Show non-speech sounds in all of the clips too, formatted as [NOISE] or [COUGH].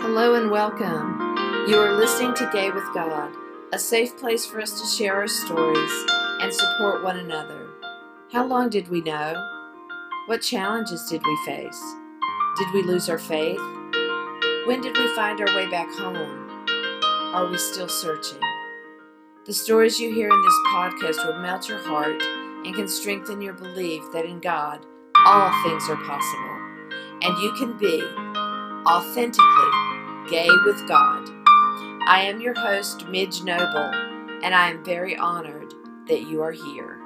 Hello and welcome. You are listening to Gay with God, a safe place for us to share our stories and support one another. How long did we know? What challenges did we face? Did we lose our faith? When did we find our way back home? Are we still searching? The stories you hear in this podcast will melt your heart and can strengthen your belief that in God all things are possible and you can be authentically Gay with God. I am your host, Midge Noble, and I am very honored that you are here.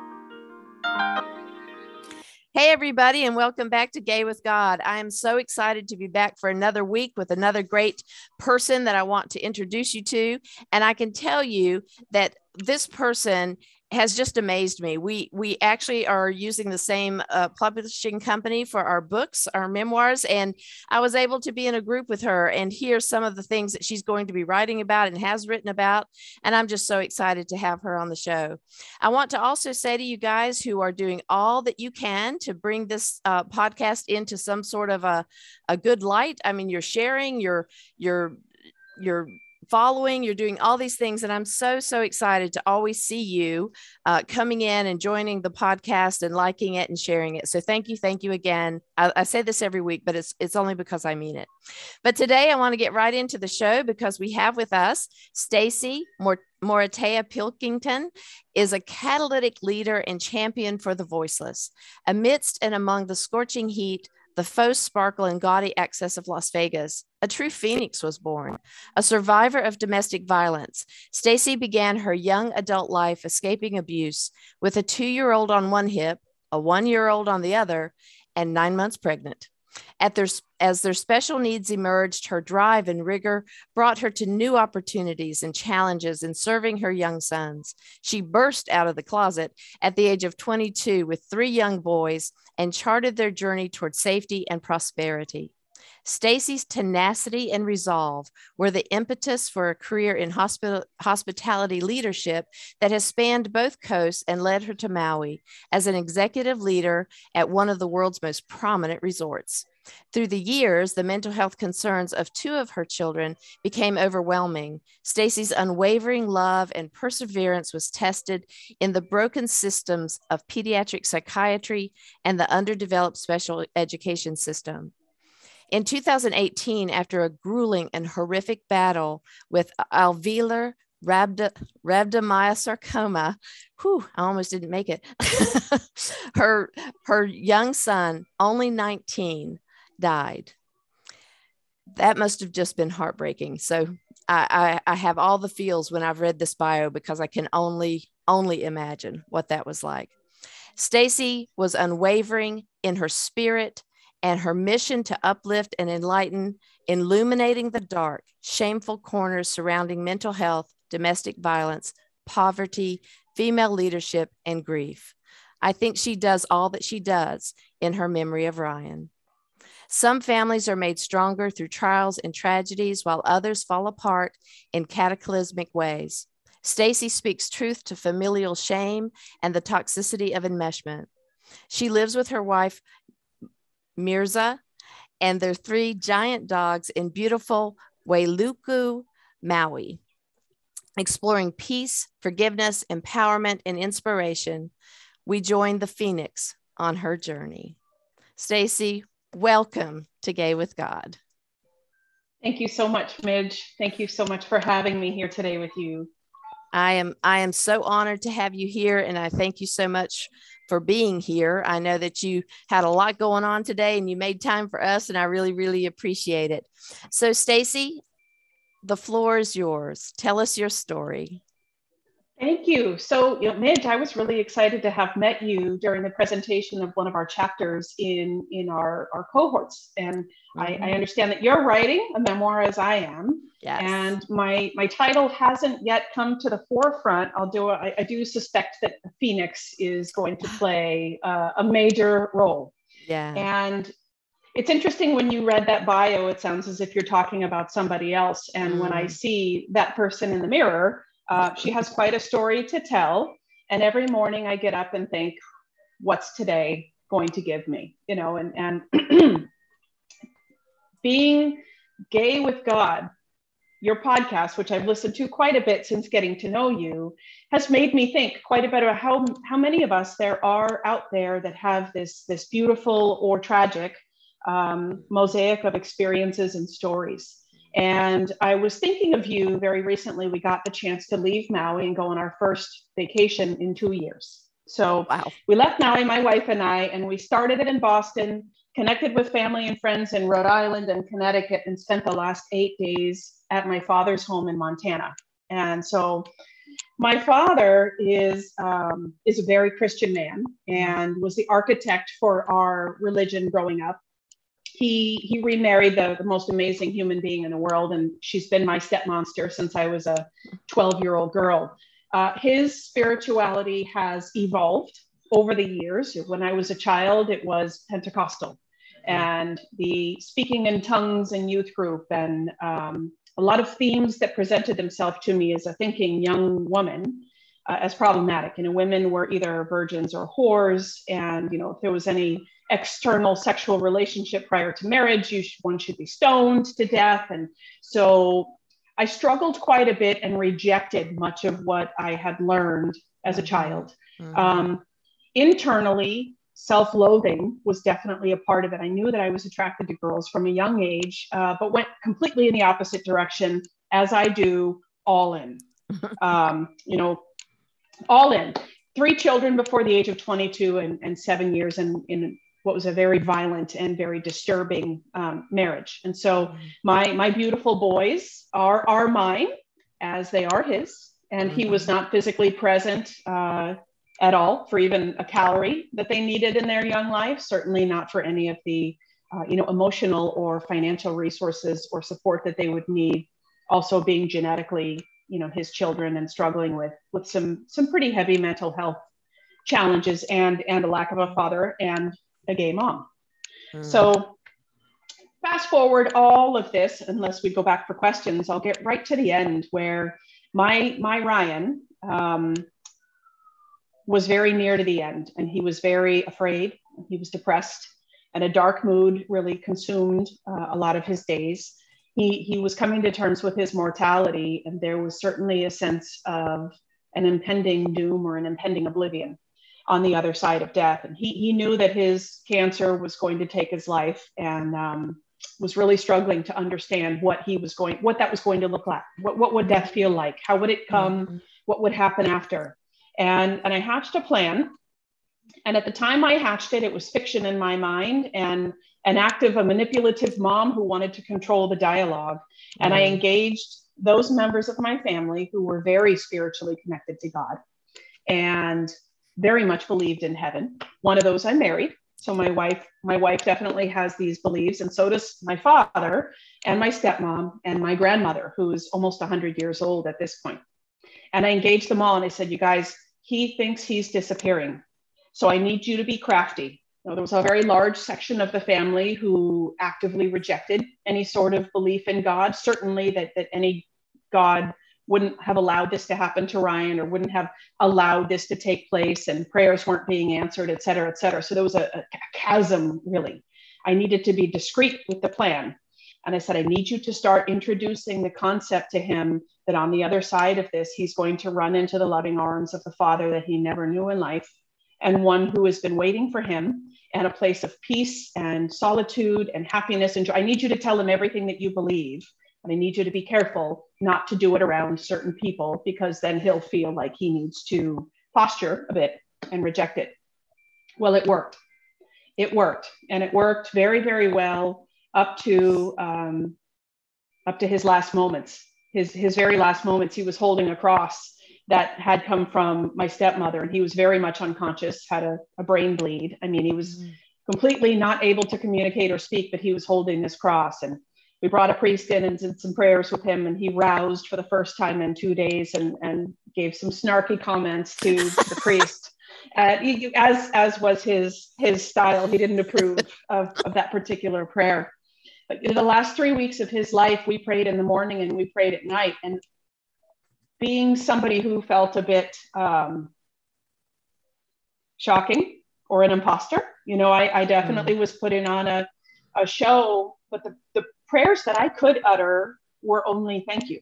Hey, everybody, and welcome back to Gay with God. I am so excited to be back for another week with another great person that I want to introduce you to. And I can tell you that this person has just amazed me. We we actually are using the same uh, publishing company for our books, our memoirs, and I was able to be in a group with her and hear some of the things that she's going to be writing about and has written about. And I'm just so excited to have her on the show. I want to also say to you guys who are doing all that you can to bring this uh, podcast into some sort of a, a good light. I mean, you're sharing, you're you're you're following, you're doing all these things. And I'm so, so excited to always see you uh, coming in and joining the podcast and liking it and sharing it. So thank you. Thank you again. I, I say this every week, but it's, it's only because I mean it. But today I want to get right into the show because we have with us Stacy Mor- Moratea Pilkington is a catalytic leader and champion for the voiceless. Amidst and among the scorching heat the faux sparkle and gaudy excess of Las Vegas, a true phoenix was born. A survivor of domestic violence, Stacy began her young adult life escaping abuse with a two year old on one hip, a one year old on the other, and nine months pregnant. Their, as their special needs emerged, her drive and rigor brought her to new opportunities and challenges in serving her young sons. She burst out of the closet at the age of 22 with three young boys and charted their journey toward safety and prosperity. Stacy's tenacity and resolve were the impetus for a career in hospital, hospitality leadership that has spanned both coasts and led her to Maui as an executive leader at one of the world's most prominent resorts. Through the years, the mental health concerns of two of her children became overwhelming. Stacy's unwavering love and perseverance was tested in the broken systems of pediatric psychiatry and the underdeveloped special education system. In 2018, after a grueling and horrific battle with alveolar rhabdomyosarcoma, whew, I almost didn't make it. [LAUGHS] her, her young son, only 19, died. That must have just been heartbreaking. So I, I, I have all the feels when I've read this bio because I can only only imagine what that was like. Stacy was unwavering in her spirit and her mission to uplift and enlighten, illuminating the dark, shameful corners surrounding mental health, domestic violence, poverty, female leadership, and grief. I think she does all that she does in her memory of Ryan. Some families are made stronger through trials and tragedies, while others fall apart in cataclysmic ways. Stacy speaks truth to familial shame and the toxicity of enmeshment. She lives with her wife, Mirza, and their three giant dogs in beautiful Wailuku, Maui. Exploring peace, forgiveness, empowerment, and inspiration, we join the Phoenix on her journey. Stacy, welcome to Gay with God. Thank you so much, Midge. Thank you so much for having me here today with you. I am I am so honored to have you here and I thank you so much for being here. I know that you had a lot going on today and you made time for us and I really really appreciate it. So Stacy, the floor is yours. Tell us your story. Thank you. So, you know, Midge, I was really excited to have met you during the presentation of one of our chapters in in our, our cohorts. And mm-hmm. I, I, mm-hmm. understand that you're writing a memoir as I am. Yes. And my my title hasn't yet come to the forefront. I'll do I, I do suspect that Phoenix is going to [SIGHS] play uh, a major role. Yeah. And it's interesting when you read that bio, it sounds as if you're talking about somebody else. And mm. when I mm. see that person in the mirror, uh, she has quite a story to tell. And every morning I get up and think, what's today going to give me? You know, and, and [CLEARS THROAT] being Gay with God, your podcast, which I've listened to quite a bit since getting to know you, has made me think quite a bit about how, how many of us there are out there that have this, this beautiful or tragic um, mosaic of experiences and stories. And I was thinking of you very recently. We got the chance to leave Maui and go on our first vacation in two years. So wow. we left Maui, my wife and I, and we started it in Boston, connected with family and friends in Rhode Island and Connecticut, and spent the last eight days at my father's home in Montana. And so my father is um, is a very Christian man and was the architect for our religion growing up he he remarried the, the most amazing human being in the world, and she's been my step monster since I was a 12 year old girl. Uh, his spirituality has evolved over the years. When I was a child, it was Pentecostal, and the speaking in tongues and youth group, and um, a lot of themes that presented themselves to me as a thinking young woman uh, as problematic. You know, women were either virgins or whores, and you know, if there was any external sexual relationship prior to marriage, you should, one should be stoned to death. And so I struggled quite a bit and rejected much of what I had learned as a child. Mm-hmm. Um, internally, self loathing was definitely a part of it. I knew that I was attracted to girls from a young age, uh, but went completely in the opposite direction, as I do all in. [LAUGHS] um, you know, all in. Three children before the age of 22 and, and seven years in, in what was a very violent and very disturbing um, marriage. And so my my beautiful boys are are mine as they are his, and he was not physically present uh, at all for even a calorie that they needed in their young life. Certainly not for any of the uh, you know emotional or financial resources or support that they would need. Also being genetically you know his children and struggling with with some some pretty heavy mental health challenges and and a lack of a father and a gay mom. Mm. So fast forward all of this, unless we go back for questions, I'll get right to the end where my my Ryan um, was very near to the end, and he was very afraid. He was depressed, and a dark mood really consumed uh, a lot of his days. He he was coming to terms with his mortality, and there was certainly a sense of an impending doom or an impending oblivion on the other side of death. And he, he knew that his cancer was going to take his life and um, was really struggling to understand what he was going, what that was going to look like. What, what would death feel like? How would it come? Mm-hmm. What would happen after? And, and I hatched a plan. And at the time I hatched it, it was fiction in my mind and an active, a manipulative mom who wanted to control the dialogue. Mm-hmm. And I mm-hmm. engaged those members of my family who were very spiritually connected to God. And very much believed in heaven. One of those I married. So my wife, my wife definitely has these beliefs, and so does my father and my stepmom and my grandmother, who's almost 100 years old at this point. And I engaged them all, and I said, "You guys, he thinks he's disappearing, so I need you to be crafty." there was a very large section of the family who actively rejected any sort of belief in God. Certainly, that that any God wouldn't have allowed this to happen to Ryan or wouldn't have allowed this to take place and prayers weren't being answered, et cetera, et cetera. So there was a, a chasm really. I needed to be discreet with the plan. And I said, I need you to start introducing the concept to him that on the other side of this, he's going to run into the loving arms of the father that he never knew in life and one who has been waiting for him and a place of peace and solitude and happiness and joy. I need you to tell him everything that you believe and I need you to be careful not to do it around certain people because then he'll feel like he needs to posture a bit and reject it. Well, it worked. It worked, and it worked very, very well up to um, up to his last moments. His his very last moments, he was holding a cross that had come from my stepmother, and he was very much unconscious, had a, a brain bleed. I mean, he was mm-hmm. completely not able to communicate or speak, but he was holding this cross and we brought a priest in and did some prayers with him and he roused for the first time in two days and, and gave some snarky comments to the priest [LAUGHS] uh, he, as as was his his style he didn't approve [LAUGHS] of, of that particular prayer the last three weeks of his life we prayed in the morning and we prayed at night and being somebody who felt a bit um, shocking or an imposter you know i, I definitely mm. was putting on a, a show but the, the prayers that I could utter were only thank you.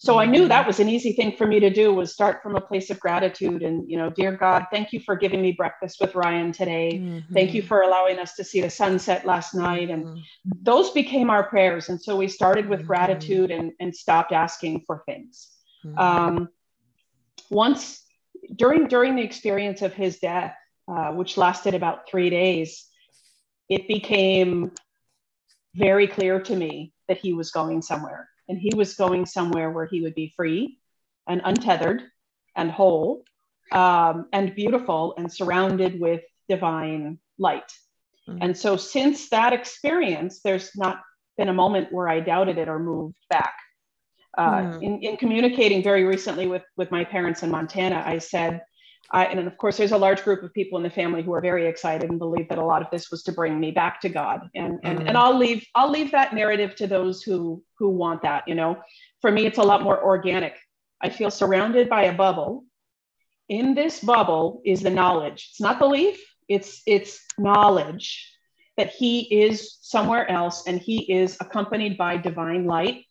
So I knew that was an easy thing for me to do was start from a place of gratitude and, you know, dear God, thank you for giving me breakfast with Ryan today. Mm-hmm. Thank you for allowing us to see the sunset last night. And mm-hmm. those became our prayers. And so we started with mm-hmm. gratitude and, and stopped asking for things. Mm-hmm. Um, once during during the experience of his death, uh, which lasted about three days, it became very clear to me that he was going somewhere and he was going somewhere where he would be free and untethered and whole um, and beautiful and surrounded with divine light. Mm-hmm. And so, since that experience, there's not been a moment where I doubted it or moved back. Uh, mm-hmm. in, in communicating very recently with, with my parents in Montana, I said, I, and of course, there's a large group of people in the family who are very excited and believe that a lot of this was to bring me back to God. And and, mm-hmm. and I'll leave I'll leave that narrative to those who who want that. You know, for me, it's a lot more organic. I feel surrounded by a bubble. In this bubble is the knowledge. It's not belief. It's it's knowledge that He is somewhere else, and He is accompanied by divine light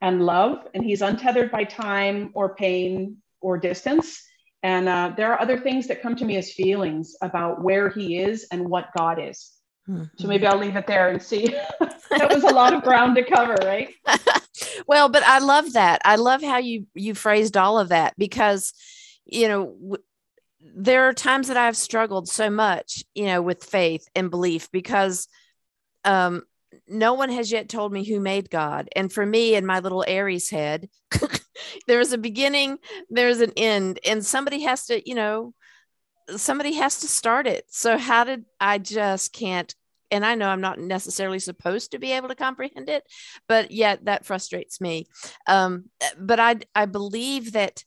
and love, and He's untethered by time or pain or distance and uh, there are other things that come to me as feelings about where he is and what God is. Mm-hmm. So maybe I'll leave it there and see. [LAUGHS] that was a lot of ground to cover, right? [LAUGHS] well, but I love that. I love how you you phrased all of that because, you know, w- there are times that I've struggled so much, you know, with faith and belief because um, no one has yet told me who made God. And for me, in my little Aries head, [LAUGHS] there's a beginning, there's an end, and somebody has to, you know, somebody has to start it. So how did I just can't and I know I'm not necessarily supposed to be able to comprehend it, but yet that frustrates me. Um, but I I believe that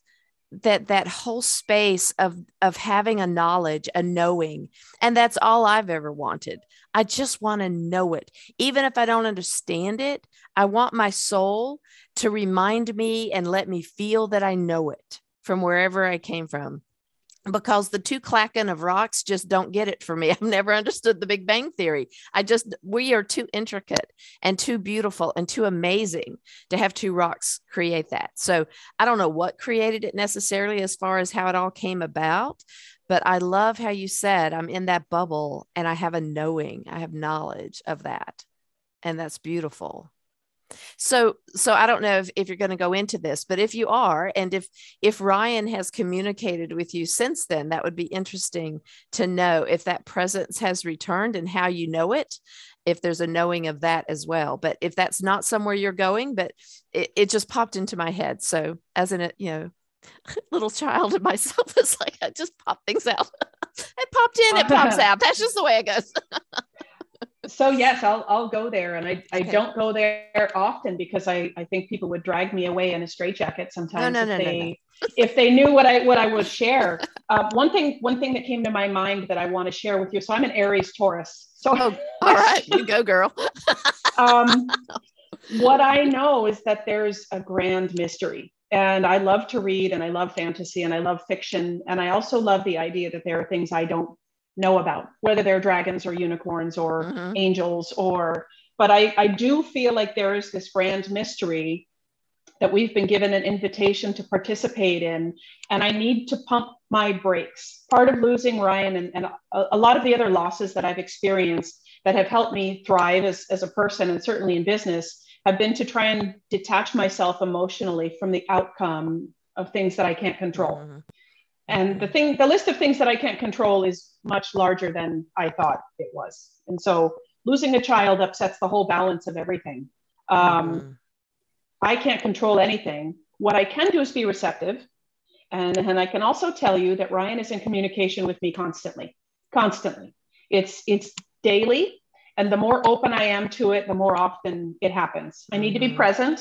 that that whole space of of having a knowledge, a knowing, and that's all I've ever wanted. I just want to know it. Even if I don't understand it, I want my soul to remind me and let me feel that I know it from wherever I came from. Because the two clacking of rocks just don't get it for me. [LAUGHS] I've never understood the Big Bang Theory. I just, we are too intricate and too beautiful and too amazing to have two rocks create that. So I don't know what created it necessarily as far as how it all came about, but I love how you said I'm in that bubble and I have a knowing, I have knowledge of that. And that's beautiful. So so I don't know if, if you're going to go into this, but if you are, and if if Ryan has communicated with you since then, that would be interesting to know if that presence has returned and how you know it, if there's a knowing of that as well. But if that's not somewhere you're going, but it, it just popped into my head. So as in a, you know, [LAUGHS] little child and myself is like I just pop things out. [LAUGHS] it popped in, it pops [LAUGHS] out. That's just the way it goes. so yes, I'll I'll go there, and I, I okay. don't go there often because I, I think people would drag me away in a straitjacket sometimes no, no, if no, they if they knew what I what I would share. Uh, one thing one thing that came to my mind that I want to share with you. So I'm an Aries Taurus. So oh, all right, you go, girl. um, what I know is that there's a grand mystery and I love to read and I love fantasy and I love fiction. And I also love the idea that there are things I don't know about, whether they're dragons or unicorns or mm-hmm. angels or, but I, I do feel like there is this grand mystery that we've been given an invitation to participate in. And I need to pump my brakes. Part of losing Ryan and, and a, a lot of the other losses that I've experienced that have helped me thrive as, as a person and certainly in business have been to try and detach myself emotionally from the outcome of things that I can't control. Mm-hmm. And the thing, the list of things that I can't control is much larger than I thought it was. And so losing a child upsets the whole balance of everything. Um, mm-hmm. I can't control anything. What I can do is be receptive. And, and I can also tell you that Ryan is in communication with me constantly, constantly. It's, it's daily and the more open i am to it the more often it happens i need to be mm-hmm. present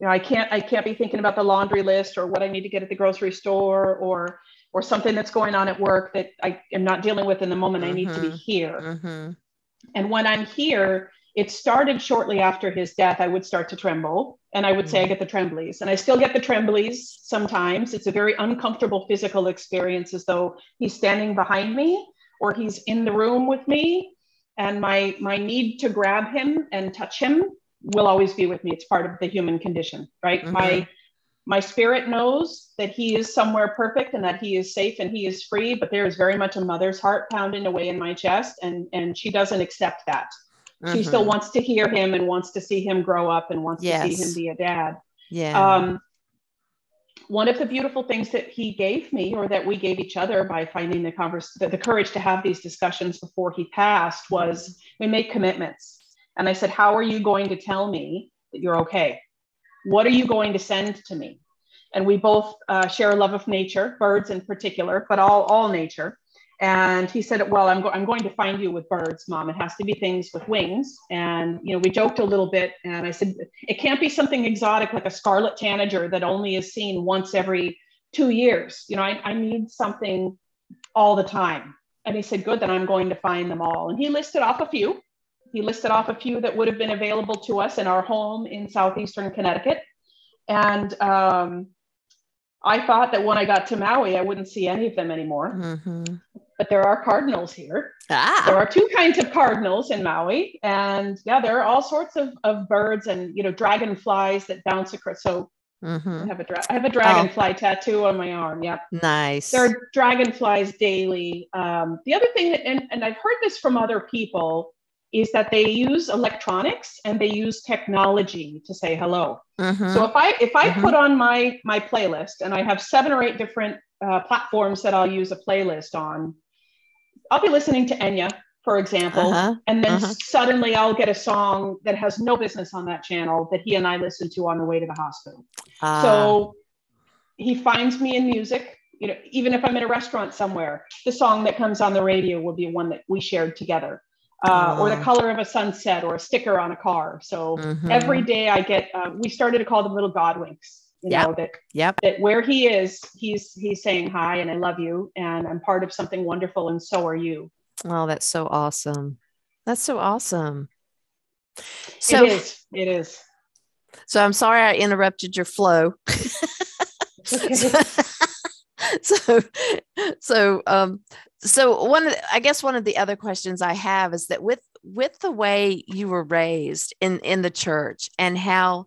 you know i can't i can't be thinking about the laundry list or what i need to get at the grocery store or or something that's going on at work that i am not dealing with in the moment mm-hmm. i need to be mm-hmm. here mm-hmm. and when i'm here it started shortly after his death i would start to tremble and i would say i mm-hmm. get the tremblies and i still get the tremblies sometimes it's a very uncomfortable physical experience as though he's standing behind me or he's in the room with me and my my need to grab him and touch him will always be with me. It's part of the human condition, right? Mm-hmm. My my spirit knows that he is somewhere perfect and that he is safe and he is free, but there is very much a mother's heart pounding away in my chest, and and she doesn't accept that. Mm-hmm. She still wants to hear him and wants to see him grow up and wants yes. to see him be a dad. Yeah. Um, one of the beautiful things that he gave me or that we gave each other by finding the converse the, the courage to have these discussions before he passed was we made commitments. And i said how are you going to tell me that you're okay? What are you going to send to me? And we both uh, share a love of nature birds in particular but all all nature and he said, well, I'm, go- I'm going to find you with birds, mom. It has to be things with wings. And, you know, we joked a little bit and I said, it can't be something exotic like a scarlet tanager that only is seen once every two years. You know, I, I need something all the time. And he said, good, then I'm going to find them all. And he listed off a few. He listed off a few that would have been available to us in our home in Southeastern Connecticut. And um, I thought that when I got to Maui, I wouldn't see any of them anymore. Mm-hmm but there are cardinals here. Ah. There are two kinds of cardinals in Maui. And yeah, there are all sorts of, of birds and, you know, dragonflies that bounce across. So mm-hmm. I, have a dra- I have a dragonfly oh. tattoo on my arm. Yeah. Nice. There are dragonflies daily. Um, the other thing that, and, and I've heard this from other people, is that they use electronics and they use technology to say hello. Mm-hmm. So if I if I mm-hmm. put on my my playlist and I have seven or eight different uh, platforms that I'll use a playlist on, I'll be listening to Enya, for example, uh-huh, and then uh-huh. suddenly I'll get a song that has no business on that channel that he and I listened to on the way to the hospital. Uh. So he finds me in music. You know, even if I'm in a restaurant somewhere, the song that comes on the radio will be one that we shared together. Uh, or the ah. color of a sunset or a sticker on a car. So mm-hmm. every day I get, uh, we started to call them little Godwinks you yep. know that yep. that where he is he's he's saying hi and i love you and i'm part of something wonderful and so are you. Oh that's so awesome. That's so awesome. So it is. It is. So i'm sorry i interrupted your flow. [LAUGHS] So, so so um so one of the, i guess one of the other questions i have is that with with the way you were raised in in the church and how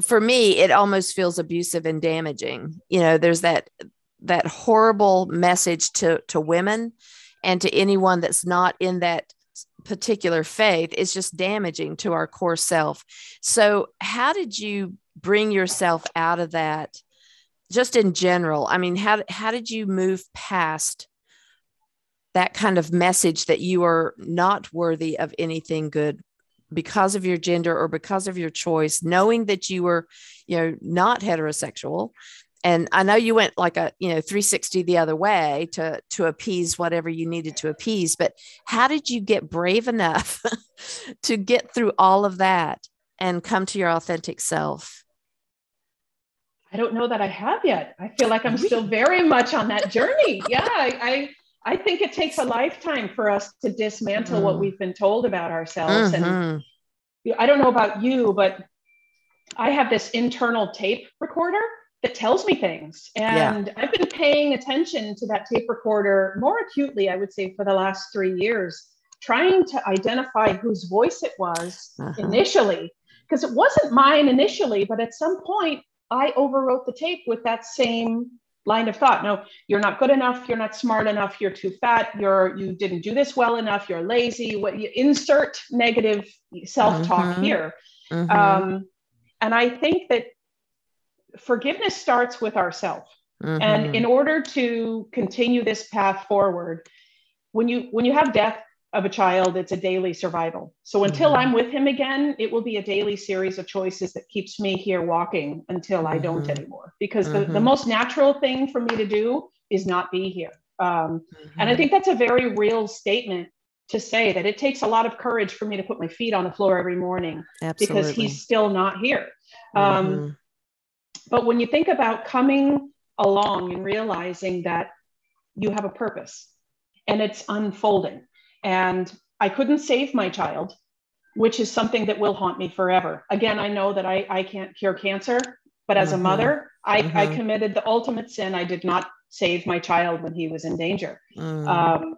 for me it almost feels abusive and damaging. You know there's that that horrible message to to women and to anyone that's not in that particular faith is just damaging to our core self. So how did you bring yourself out of that just in general? I mean how, how did you move past that kind of message that you are not worthy of anything good because of your gender or because of your choice, knowing that you were, you know, not heterosexual. And I know you went like a, you know, 360 the other way to to appease whatever you needed to appease, but how did you get brave enough [LAUGHS] to get through all of that and come to your authentic self? I don't know that I have yet. I feel like I'm [LAUGHS] still very much on that journey. Yeah, I, I think it takes a lifetime for us to dismantle mm. what we've been told about ourselves. Mm-hmm. And I don't know about you, but I have this internal tape recorder that tells me things. And yeah. I've been paying attention to that tape recorder more acutely, I would say, for the last three years, trying to identify whose voice it was uh-huh. initially. Because it wasn't mine initially, but at some point I overwrote the tape with that same line of thought. No you're not good enough. You're not smart enough. You're too fat. You're you didn't do this well enough. You're lazy. What you insert negative self-talk mm-hmm. here. Mm-hmm. Um, and i think that forgiveness starts with ourselves mm-hmm. and in order to continue this path forward when you when you have death of a child, it's a daily survival. So until mm-hmm. I'm with him again, it will be a daily series of choices that keeps me here walking until I don't mm-hmm. anymore. Because mm-hmm. the, the mm-hmm. most natural thing for me to do is not be here. Um, and I mm-hmm. think that's a very real statement to say that it takes a lot of courage for me to put my feet on the floor every morning Absolutely. because he's still not here. Um, mm-hmm. but when you think about coming along and realizing that you have a purpose and it's unfolding and I couldn't save my child, which is something that will haunt me forever. Again, I know that I, I can't cure cancer, but as mm-hmm. a mother, I, mm-hmm. I committed the ultimate sin. I did not save my child when he was in danger. Mm. Um,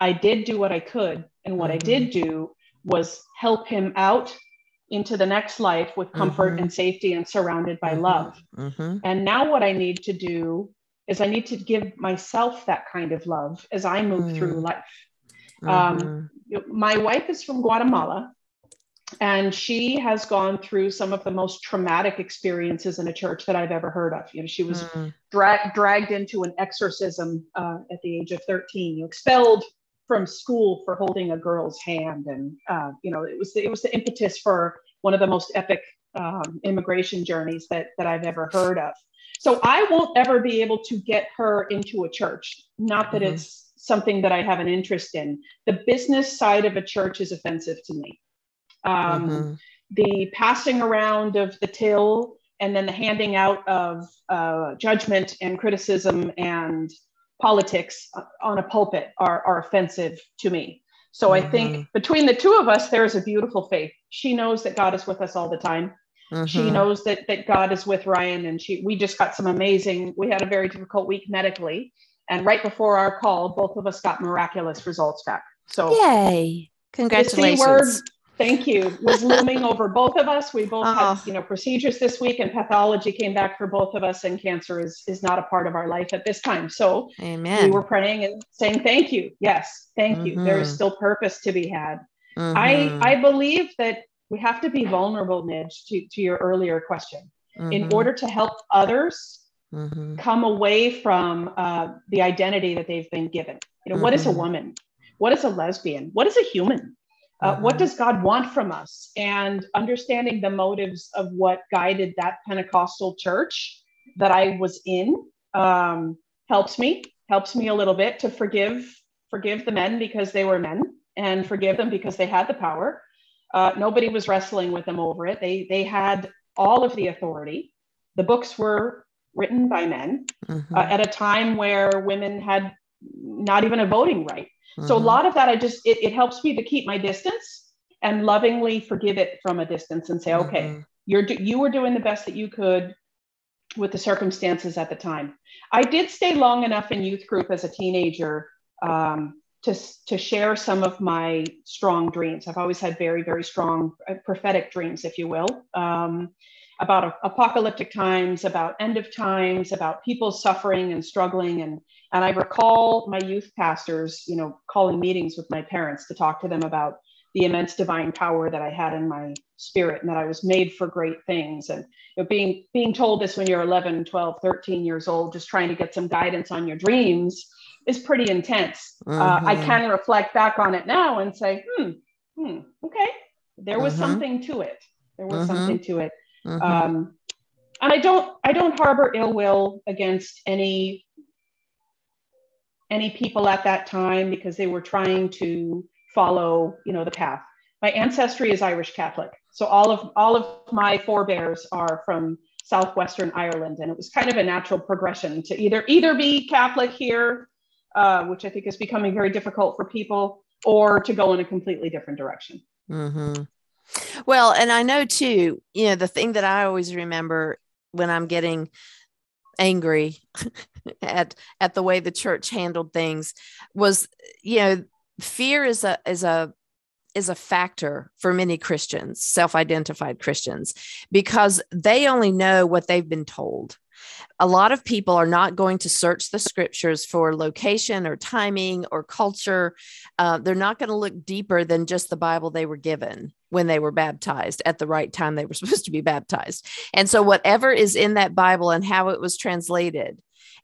I did do what I could. And what mm-hmm. I did do was help him out into the next life with comfort Mhm. and safety and surrounded by Mhm. love. Mhm. And now what I need to do is I need to give myself that kind of love as I move Mm. through life. Um, Mhm. My wife is from Guatemala, and she has gone through some of the most traumatic experiences in a church that I've ever heard of. You know, she was Mm. dra- dragged into an exorcism uh, at the age of 13, expelled from school for holding a girl's hand, and uh, you know, it was the, it was the impetus for one of the most epic um, immigration journeys that that I've ever heard of. So I won't ever be able to get her into a church. Not that Mhm. it's something that I have an interest in. The business side of a church is offensive to me. Um, Mhm. the passing around of the till and then the handing out of uh, judgment and criticism and politics on a pulpit are, are offensive to me. So I think between the two of us, there is a beautiful faith. She knows that God is with us all the time. She Mhm. knows that that God is with Ryan, and she. We just got some amazing. We had a very difficult week medically, and right before our call, both of us got miraculous results back. So Yay! the word, Congratulations. thank you, was looming over both of us. We both Oh. had, you know, procedures this week and pathology came back for both of us and cancer is, is not a part of our life at this time. So Amen. we were praying and saying, thank you. Yes, thank you. There is Mhm. still purpose to be had. Mhm. I, I believe that we have to be vulnerable, Midge, to, to your earlier question. In Mhm. order to help others Mhm. come away from uh, the identity that they've been given. You know, what is a Mhm. woman? What is a lesbian? What is a human? Uh, What Mhm. does God want from us? And understanding the motives of what guided that Pentecostal church that I was in um, helps me. Helps me a little bit to forgive forgive the men because they were men and forgive them because they had the power. Uh, nobody was wrestling with them over it. They they had all of the authority. The books were written by men Mhm. uh, at a time where women had not even a voting right. So a Mhm. lot of that, I just it, it helps me to keep my distance and lovingly forgive it from a distance and say, okay, Mhm. you're do- you were doing the best that you could with the circumstances at the time. I did stay long enough in youth group as a teenager um, to to share some of my strong dreams. I've always had very very strong uh, prophetic dreams, if you will. Um, about apocalyptic times, about end of times, about people suffering and struggling, and and I recall my youth pastors, you know, calling meetings with my parents to talk to them about the immense divine power that I had in my spirit and that I was made for great things. And you know, being being told this when you're 11, 12, 13 years old, just trying to get some guidance on your dreams is pretty intense. Uh, I Mhm. can reflect back on it now and say, hmm, hmm, okay, there was Mhm. something to it. There was Mhm. something to it. Mhm. Um, and I don't I don't harbor ill will against any any people at that time because they were trying to follow you know the path. My ancestry is Irish Catholic, so all of all of my forebears are from southwestern Ireland, and it was kind of a natural progression to either either be Catholic here, uh, which I think is becoming very difficult for people, or to go in a completely different direction. hmm Well, and I know too, you know, the thing that I always remember when I'm getting angry [LAUGHS] at at the way the church handled things was, you know, fear is a is a is a factor for many Christians, self-identified Christians, because they only know what they've been told a lot of people are not going to search the scriptures for location or timing or culture. Uh, they're not going to look deeper than just the Bible they were given when they were baptized at the right time they were [LAUGHS] supposed to be baptized. And so, whatever is in that Bible and how it was translated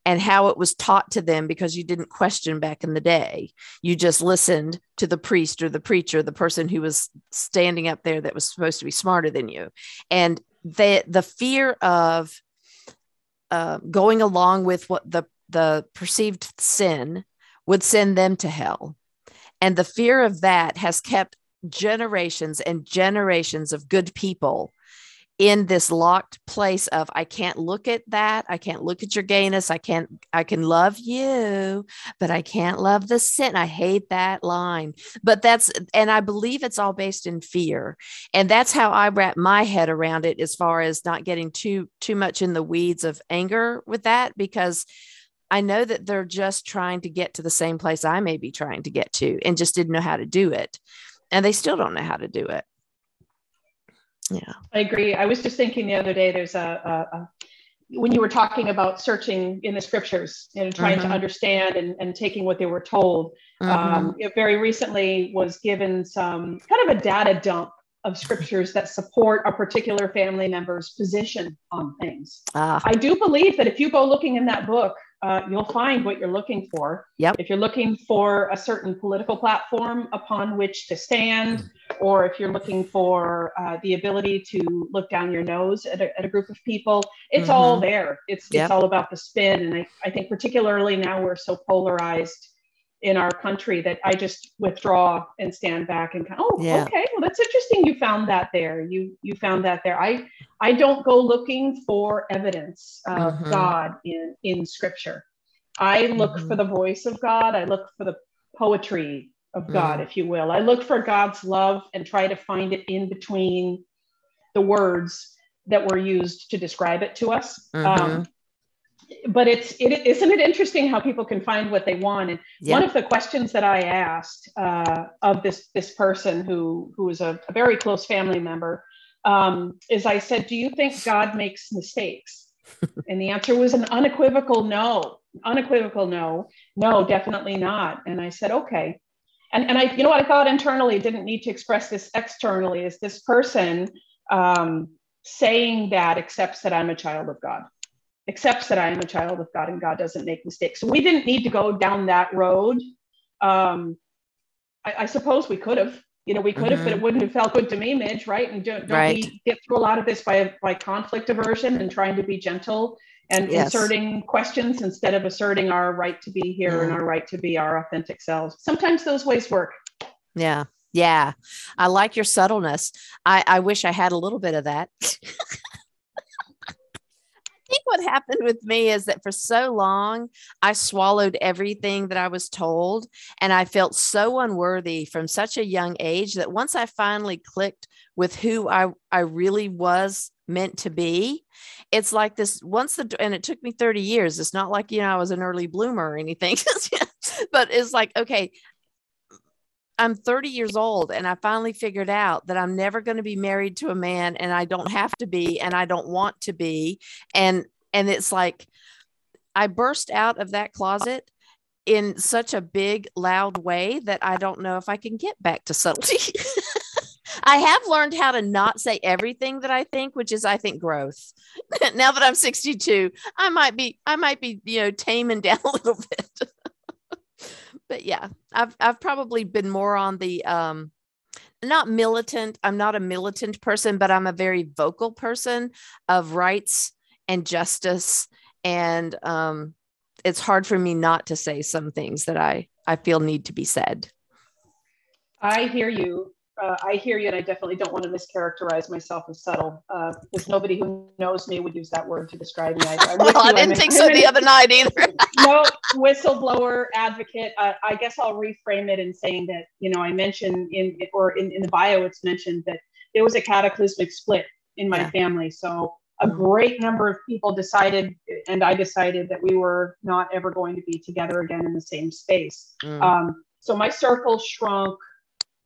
and how it was taught to them, because you didn't question back in the day, you just listened to the priest or the preacher, the person who was standing up there that was supposed to be smarter than you. And the, the fear of uh, going along with what the the perceived sin would send them to hell. And the fear of that has kept generations and generations of good people in this locked place of i can't look at that. I can't look at your gayness. I can't i can love you but i can't love the sin. I hate that line. But that's and i believe it's all based in fear. And that's how i wrap my head around it as far as not getting too too much in the weeds of anger with that because i know that they're just trying to get to the same place i may be trying to get to and just didn't know how to do it. And they still don't know how to do it Yeah. I agree. I was just thinking the other day, there's a, a, a when you were talking about searching in the scriptures and trying mm-hmm. to understand and, and taking what they were told, mm-hmm. um, it very recently was given some kind of a data dump of scriptures that support a particular family member's position on things. Ah. I do believe that if you go looking in that book, uh, you'll find what you're looking for. Yep. If you're looking for a certain political platform upon which to stand, or if you're looking for uh, the ability to look down your nose at a, at a group of people, it's mm-hmm. all there. It's, yep. it's all about the spin. And I, I think particularly now we're so polarized in our country that I just withdraw and stand back and kind of, oh yeah. okay well that's interesting you found that there you you found that there I I don't go looking for evidence of mm-hmm. God in in scripture I look mm-hmm. for the voice of God I look for the poetry of God mm-hmm. if you will. I look for God's love and try to find it in between the words that were used to describe it to us. Um, mm-hmm. but it's it isn't it interesting how people can find what they want? And yeah. one of the questions that i asked uh, of this this person who who is a, a very close family member um, is i said do you think god makes mistakes? [LAUGHS] And the answer was an unequivocal no unequivocal no no definitely not. And i said okay and and i you know what i thought internally didn't need to express this externally is this person um, saying that accepts that i'm a child of god accepts that I am a child of God and God doesn't make mistakes. So we didn't need to go down that road. Um, I, I suppose we could have, you know, we could have, mm-hmm. but it mm-hmm. wouldn't have felt good to me, Midge, right? And don't, don't right. we get through a lot of this by by conflict aversion and trying to be gentle and yes. inserting questions instead of asserting our right to be here and our right to be our authentic selves. Sometimes those ways work. Yeah. Yeah. I like your subtleness. I, I wish I had a little bit of that. [LAUGHS] think what happened with me is that for so long I swallowed everything that I was told and I felt so unworthy from such a young age that once I finally clicked with who I, I really was meant to be it's like this once the and it took me 30 years it's not like you know I was an early bloomer or anything [LAUGHS] but it's like okay I'm 30 years old and I finally figured out that I'm never going to be married to a man and I don't have to be and I don't want to be and and it's like I burst out of that closet in such a big loud way that I don't know if I can get back to subtlety. [LAUGHS] I have learned how to not say everything that I think, which is I think growth. [LAUGHS] now that I'm 62, I might be I might be, you know, taming [LAUGHS] down a little bit but yeah, I've I've probably been more on the um not militant. I'm not a militant person, but I'm a very vocal person of rights and justice. And um, it's hard for me not to say some things that I, I feel need to be said. I hear you uh, I hear you, and I definitely don't want to mischaracterize myself as subtle, uh, because nobody who knows me would use that word to describe me. I, [LAUGHS] well, I didn't think so the other night either. [LAUGHS] no, whistleblower advocate. Uh, I guess I'll reframe it in saying that you know I mentioned in or in, in the bio it's mentioned that there was a cataclysmic split in my yeah. family, so a great number of people decided, and I decided that we were not ever going to be together again in the same space. Mm. Um, so my circle shrunk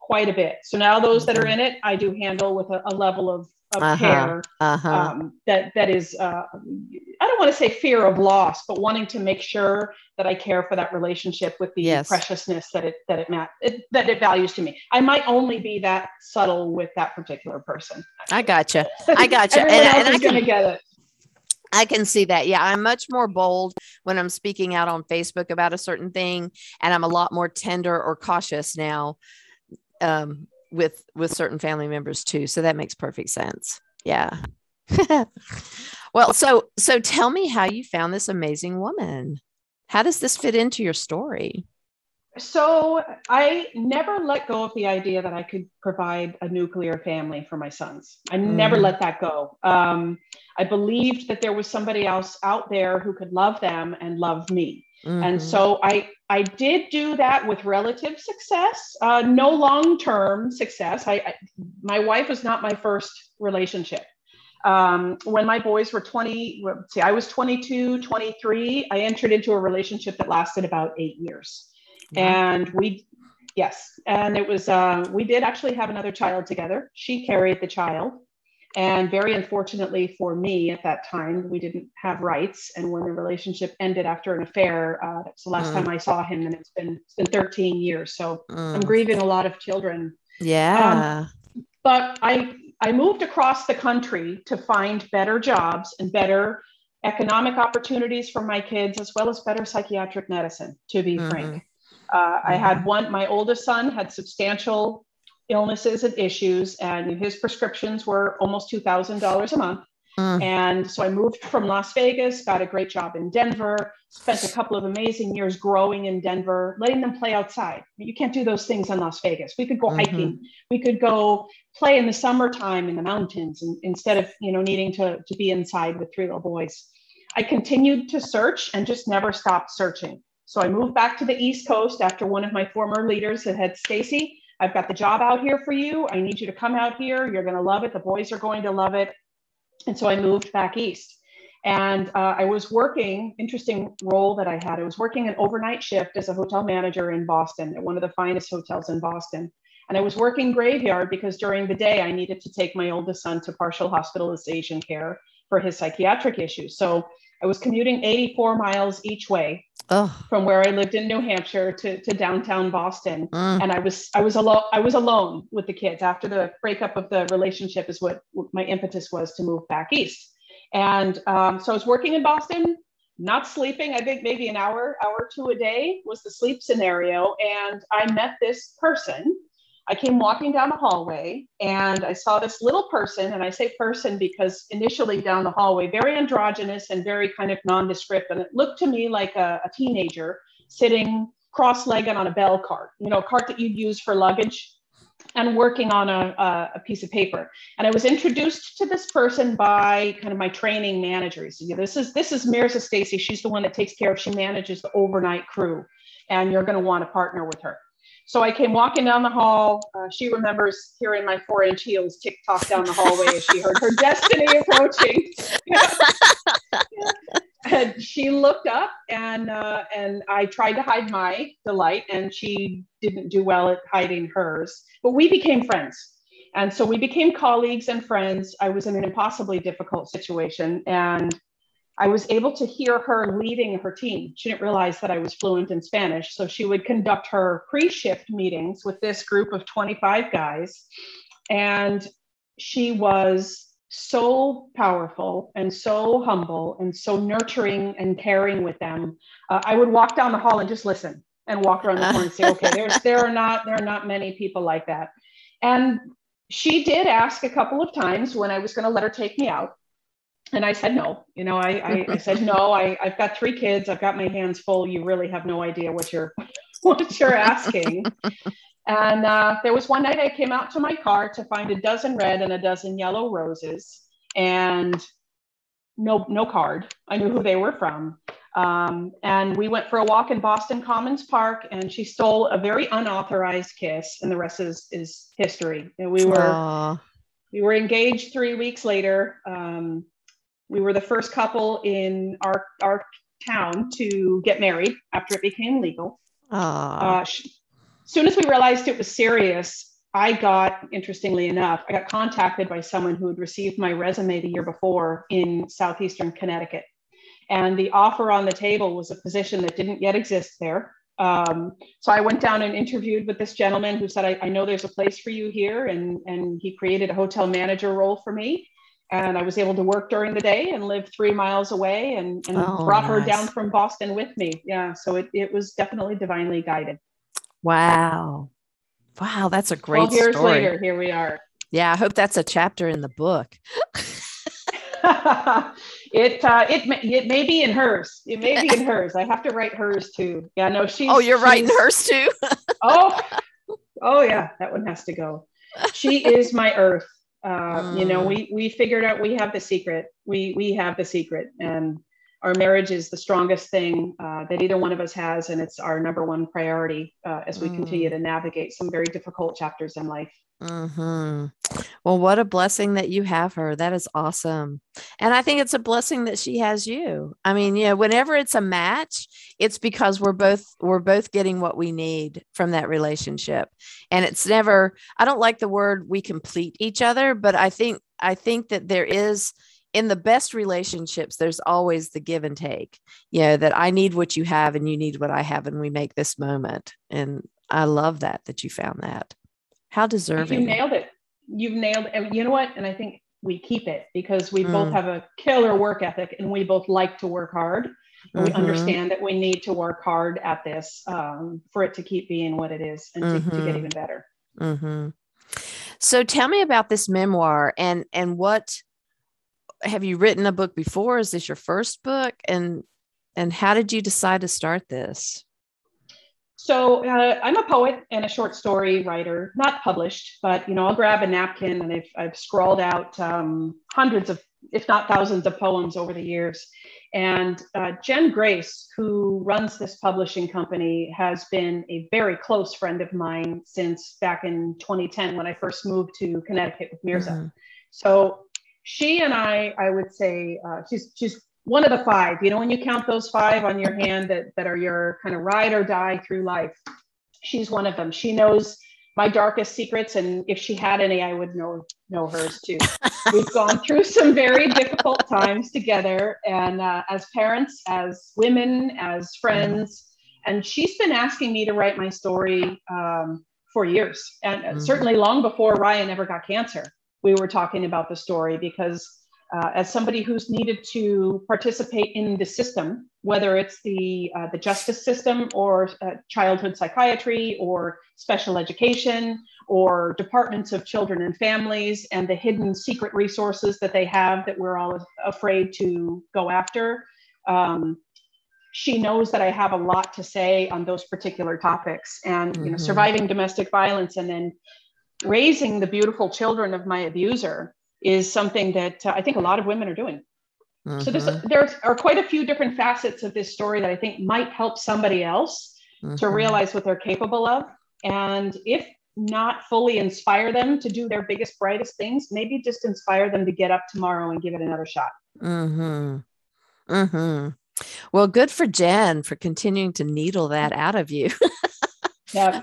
quite a bit. So now those that are in it, I do handle with a, a level of, of uh-huh, care uh-huh. Um, that that is, uh, I don't want to say fear of loss, but wanting to make sure that I care for that relationship with the yes. preciousness that it that it, mat- it that it values to me. I might only be that subtle with that particular person. I gotcha. [LAUGHS] I gotcha. and, and I can get it. I can see that. Yeah, I'm much more bold when I'm speaking out on Facebook about a certain thing, and I'm a lot more tender or cautious now um, with with certain family members too. So that makes perfect sense. Yeah. [LAUGHS] well, so so tell me how you found this amazing woman. How does this fit into your story? So I never let go of the idea that I could provide a nuclear family for my sons. I mm. never let that go. Um, I believed that there was somebody else out there who could love them and love me. Mm-hmm. And so I I did do that with relative success, uh, no long term success. I, I, my wife was not my first relationship. Um, when my boys were 20, see, I was 22, 23, I entered into a relationship that lasted about eight years. And we, yes, and it was, uh, we did actually have another child together. She carried the child. And very unfortunately for me at that time, we didn't have rights. And when the relationship ended after an affair, uh, that's the last mm. time I saw him, and it's been it's been 13 years. So mm. I'm grieving a lot of children. Yeah. Um, but I I moved across the country to find better jobs and better economic opportunities for my kids, as well as better psychiatric medicine. To be mm-hmm. frank, uh, mm-hmm. I had one. My oldest son had substantial illnesses and issues, and his prescriptions were almost $2,000 a month. Mm. And so I moved from Las Vegas, got a great job in Denver, spent a couple of amazing years growing in Denver, letting them play outside. You can't do those things in Las Vegas. We could go mm-hmm. hiking, we could go play in the summertime in the mountains and, instead of you know needing to, to be inside with three little boys. I continued to search and just never stopped searching. So I moved back to the East Coast after one of my former leaders had had Stacy, I've got the job out here for you. I need you to come out here. You're going to love it. The boys are going to love it. And so I moved back east. And uh, I was working, interesting role that I had. I was working an overnight shift as a hotel manager in Boston at one of the finest hotels in Boston. And I was working graveyard because during the day I needed to take my oldest son to partial hospitalization care for his psychiatric issues. So I was commuting 84 miles each way oh. from where I lived in New Hampshire to, to downtown Boston. Mm. And I was I was alone I was alone with the kids after the breakup of the relationship is what, my impetus was to move back east. And um, so I was working in Boston, not sleeping. I think maybe an hour, hour or two a day was the sleep scenario. And I met this person I came walking down the hallway and I saw this little person, and I say person because initially down the hallway, very androgynous and very kind of nondescript. And it looked to me like a, a teenager sitting cross legged on a bell cart, you know, a cart that you'd use for luggage and working on a, a, piece of paper. And I was introduced to this person by kind of my training manager. So this is this is Mirza Stacy. She's the one that takes care of, she manages the overnight crew. And you're going to want to partner with her. So I came walking down the hall. Uh, she remembers hearing my four inch heels tick tock down the hallway as she heard her [LAUGHS] destiny approaching. [LAUGHS] and she looked up and uh, and I tried to hide my delight and she didn't do well at hiding hers. But we became friends. And so we became colleagues and friends. I was in an impossibly difficult situation and I was able to hear her leading her team. She didn't realize that I was fluent in Spanish. So she would conduct her pre shift meetings with this group of 25 guys. And she was so powerful and so humble and so nurturing and caring with them. Uh, I would walk down the hall and just listen and walk around the corner and say, [LAUGHS] okay, there's, there are not, there are not many people like that. And she did ask a couple of times when I was going to let her take me out and I said no. You know, I, I, I said no. I, I've got three kids. I've got my hands full. You really have no idea what you're [LAUGHS] what you're asking. and uh, there was one night I came out to my car to find a dozen red and a dozen yellow roses, and no no card. I knew who they were from. Um, and we went for a walk in Boston Commons Park, and she stole a very unauthorized kiss, and the rest is is history. And we were. Aww. We were engaged three weeks later. Um, we were the first couple in our, our town to get married after it became legal. Uh, soon as we realized it was serious, I got, interestingly enough, I got contacted by someone who had received my resume the year before in southeastern Connecticut. And the offer on the table was a position that didn't yet exist there. Um, so I went down and interviewed with this gentleman who said, I, I know there's a place for you here. And, and he created a hotel manager role for me and I was able to work during the day and live three miles away and, and oh, brought nice. her down from Boston with me. Yeah. So it, it was definitely divinely guided. Wow. Wow. That's a great 12 years story. later, here we are. Yeah. I hope that's a chapter in the book. [LAUGHS] [LAUGHS] it uh, it may, it may be in hers. It may be in hers. I have to write hers too. Yeah, no, she's. Oh, you're writing hers too. [LAUGHS] oh, oh yeah, that one has to go. She is my earth. Uh, you know, mm. we we figured out we have the secret. We we have the secret, and our marriage is the strongest thing uh, that either one of us has, and it's our number one priority uh, as we mm. continue to navigate some very difficult chapters in life. Mm-hmm. Well, what a blessing that you have her. That is awesome. And I think it's a blessing that she has you. I mean, you know, whenever it's a match, it's because we're both we're both getting what we need from that relationship. And it's never I don't like the word we complete each other, but I think I think that there is in the best relationships, there's always the give and take. You know, that I need what you have and you need what I have, and we make this moment. And I love that that you found that. How deserving. You nailed it. You've nailed it. You know what? And I think we keep it because we mm. both have a killer work ethic and we both like to work hard. Mm-hmm. We understand that we need to work hard at this um, for it to keep being what it is and mm-hmm. to, to, get mm-hmm. even better. Mm-hmm. So tell me about this memoir and and what have you written a book before? Is this your first book? And and how did you decide to start this? So uh, I'm a poet and a short story writer, not published, but you know I'll grab a napkin and I've, I've scrawled out um, hundreds of, if not thousands, of poems over the years. And uh, Jenn Grace, who runs this publishing company, has been a very close friend of mine since back in 2010 when I first moved to Connecticut with Mirza. Mm-hmm. So she and I, I would say, uh, she's she's one of the five. You know, when you count those five on your hand that that are your kind of ride or die through life, she's one of them. She knows my darkest secrets, and if she had any, I would know know hers too. [LAUGHS] We've gone through some very difficult times together, and uh, as parents, as women, as friends, and she's been asking me to write my story um, for years, and mm-hmm. certainly long before Ryan ever got cancer we were talking about the story because uh, as somebody who's needed to participate in the system, whether it's the uh, the justice system or uh, childhood psychiatry or special education or departments of children and families and the hidden secret resources that they have that we're all afraid to go after. Um, she knows that I have a lot to say on those particular topics, and mm-hmm. you know, mm-hmm. surviving domestic violence, and then raising the beautiful children of my abuser is something that uh, I think a lot of women are doing. Mm-hmm. So there's mm-hmm. there are quite a few different facets of this story that I think might help somebody else mm-hmm. to realize what they're capable of, and if not fully inspire them to do their biggest brightest things, maybe just inspire them to get up tomorrow and give it another shot. Hmm. Hmm. Well, good for Jenn for continuing to needle that out of you. [LAUGHS] yeah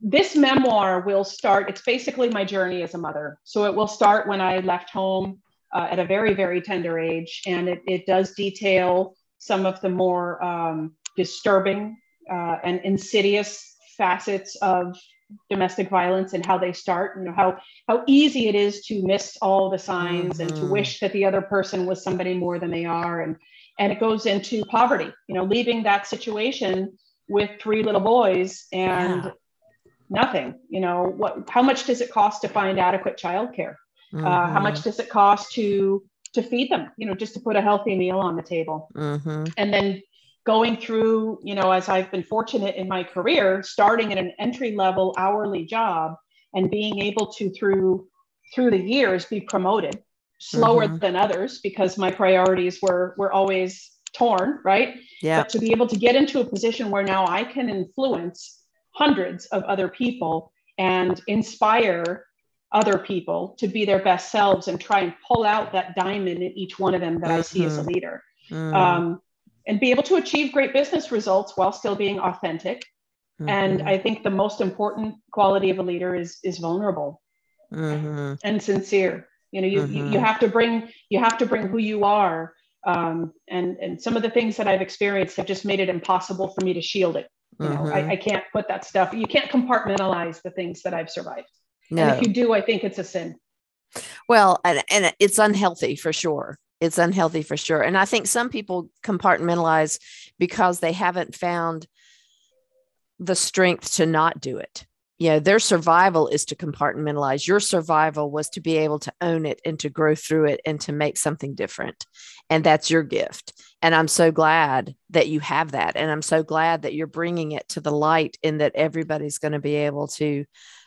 this memoir will start, it's basically my journey as a mother. So it will start when I left home uh, at a very, very tender age. And it, it does detail some of the more um, disturbing uh, and insidious facets of domestic violence and how they start you know how how easy it is to miss all the signs mm-hmm. and to mm-hmm. wish that the other person was somebody more than they are and and it goes into poverty you know leaving that situation with three little boys and yeah nothing you know what how much does it cost to find adequate childcare mm-hmm. uh, how much mm-hmm. does it cost to to feed them you know just to put a healthy meal on the table mm-hmm. and then going through you know as i've been fortunate in my career starting at an entry level hourly job and being able to through through the years be promoted slower mm-hmm. than others because my priorities were were always torn right yeah but to be able to get into a position where now i can influence hundreds of other people and inspire other people to be their best selves and try and pull out that diamond in each one of them that mm-hmm. I see as a mm-hmm. leader. Mm-hmm. Um, and be able to achieve great business results while still being authentic. Mm-hmm. And I think the most important quality of a leader is is vulnerable mm-hmm. and sincere. You know, you, you, you mm-hmm. have to bring you have to bring who you are. Um, and and some of the things that I've experienced have just made it impossible for me to shield it. You know, I, mm-hmm. I, can't put that stuff. You can't compartmentalize the things that I've survived. No. And if you do, I think it's a sin. Well, and, and it's unhealthy for sure. It's unhealthy for sure. And I think some people compartmentalize because they haven't found the strength to not do it you know their survival is to compartmentalize. Your survival was to be able to own it and to grow through it and to make something different. And that's your gift. And i'm so glad that you have that. And i'm so glad that you're bringing it to the light and that everybody's going to be able to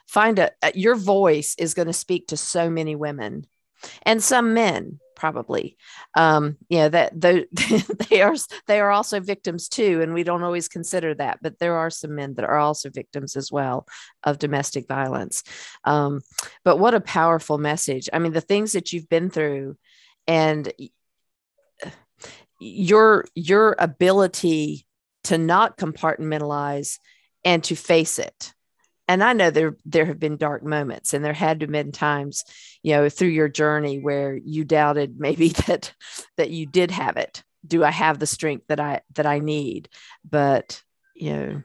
find a your voice is going to speak to so many women and some men probably. Um yeah that they, [LAUGHS] they are they are also victims too and we don't always consider that but there are some men that are also victims as well of domestic violence. Um but what a powerful message. I mean the things that you've been through and your your ability to not compartmentalize and to face it and I know there there have been dark moments and there had to have been times, you know, through your journey where you doubted maybe [LAUGHS] that that you did have it. Do I have the strength that I that I need? But you know,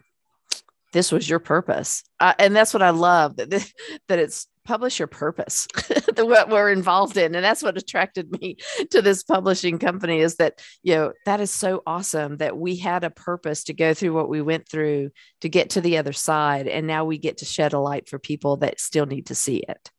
this was your purpose, uh, and that's what I love that this, [LAUGHS] that it's publish your purpose [LAUGHS] the what we're involved in. And that's what attracted me to this publishing company is that you know that is so awesome that we had a purpose to go through what we went through to get to the other side. And now we get to shed a light for people that still need to see it.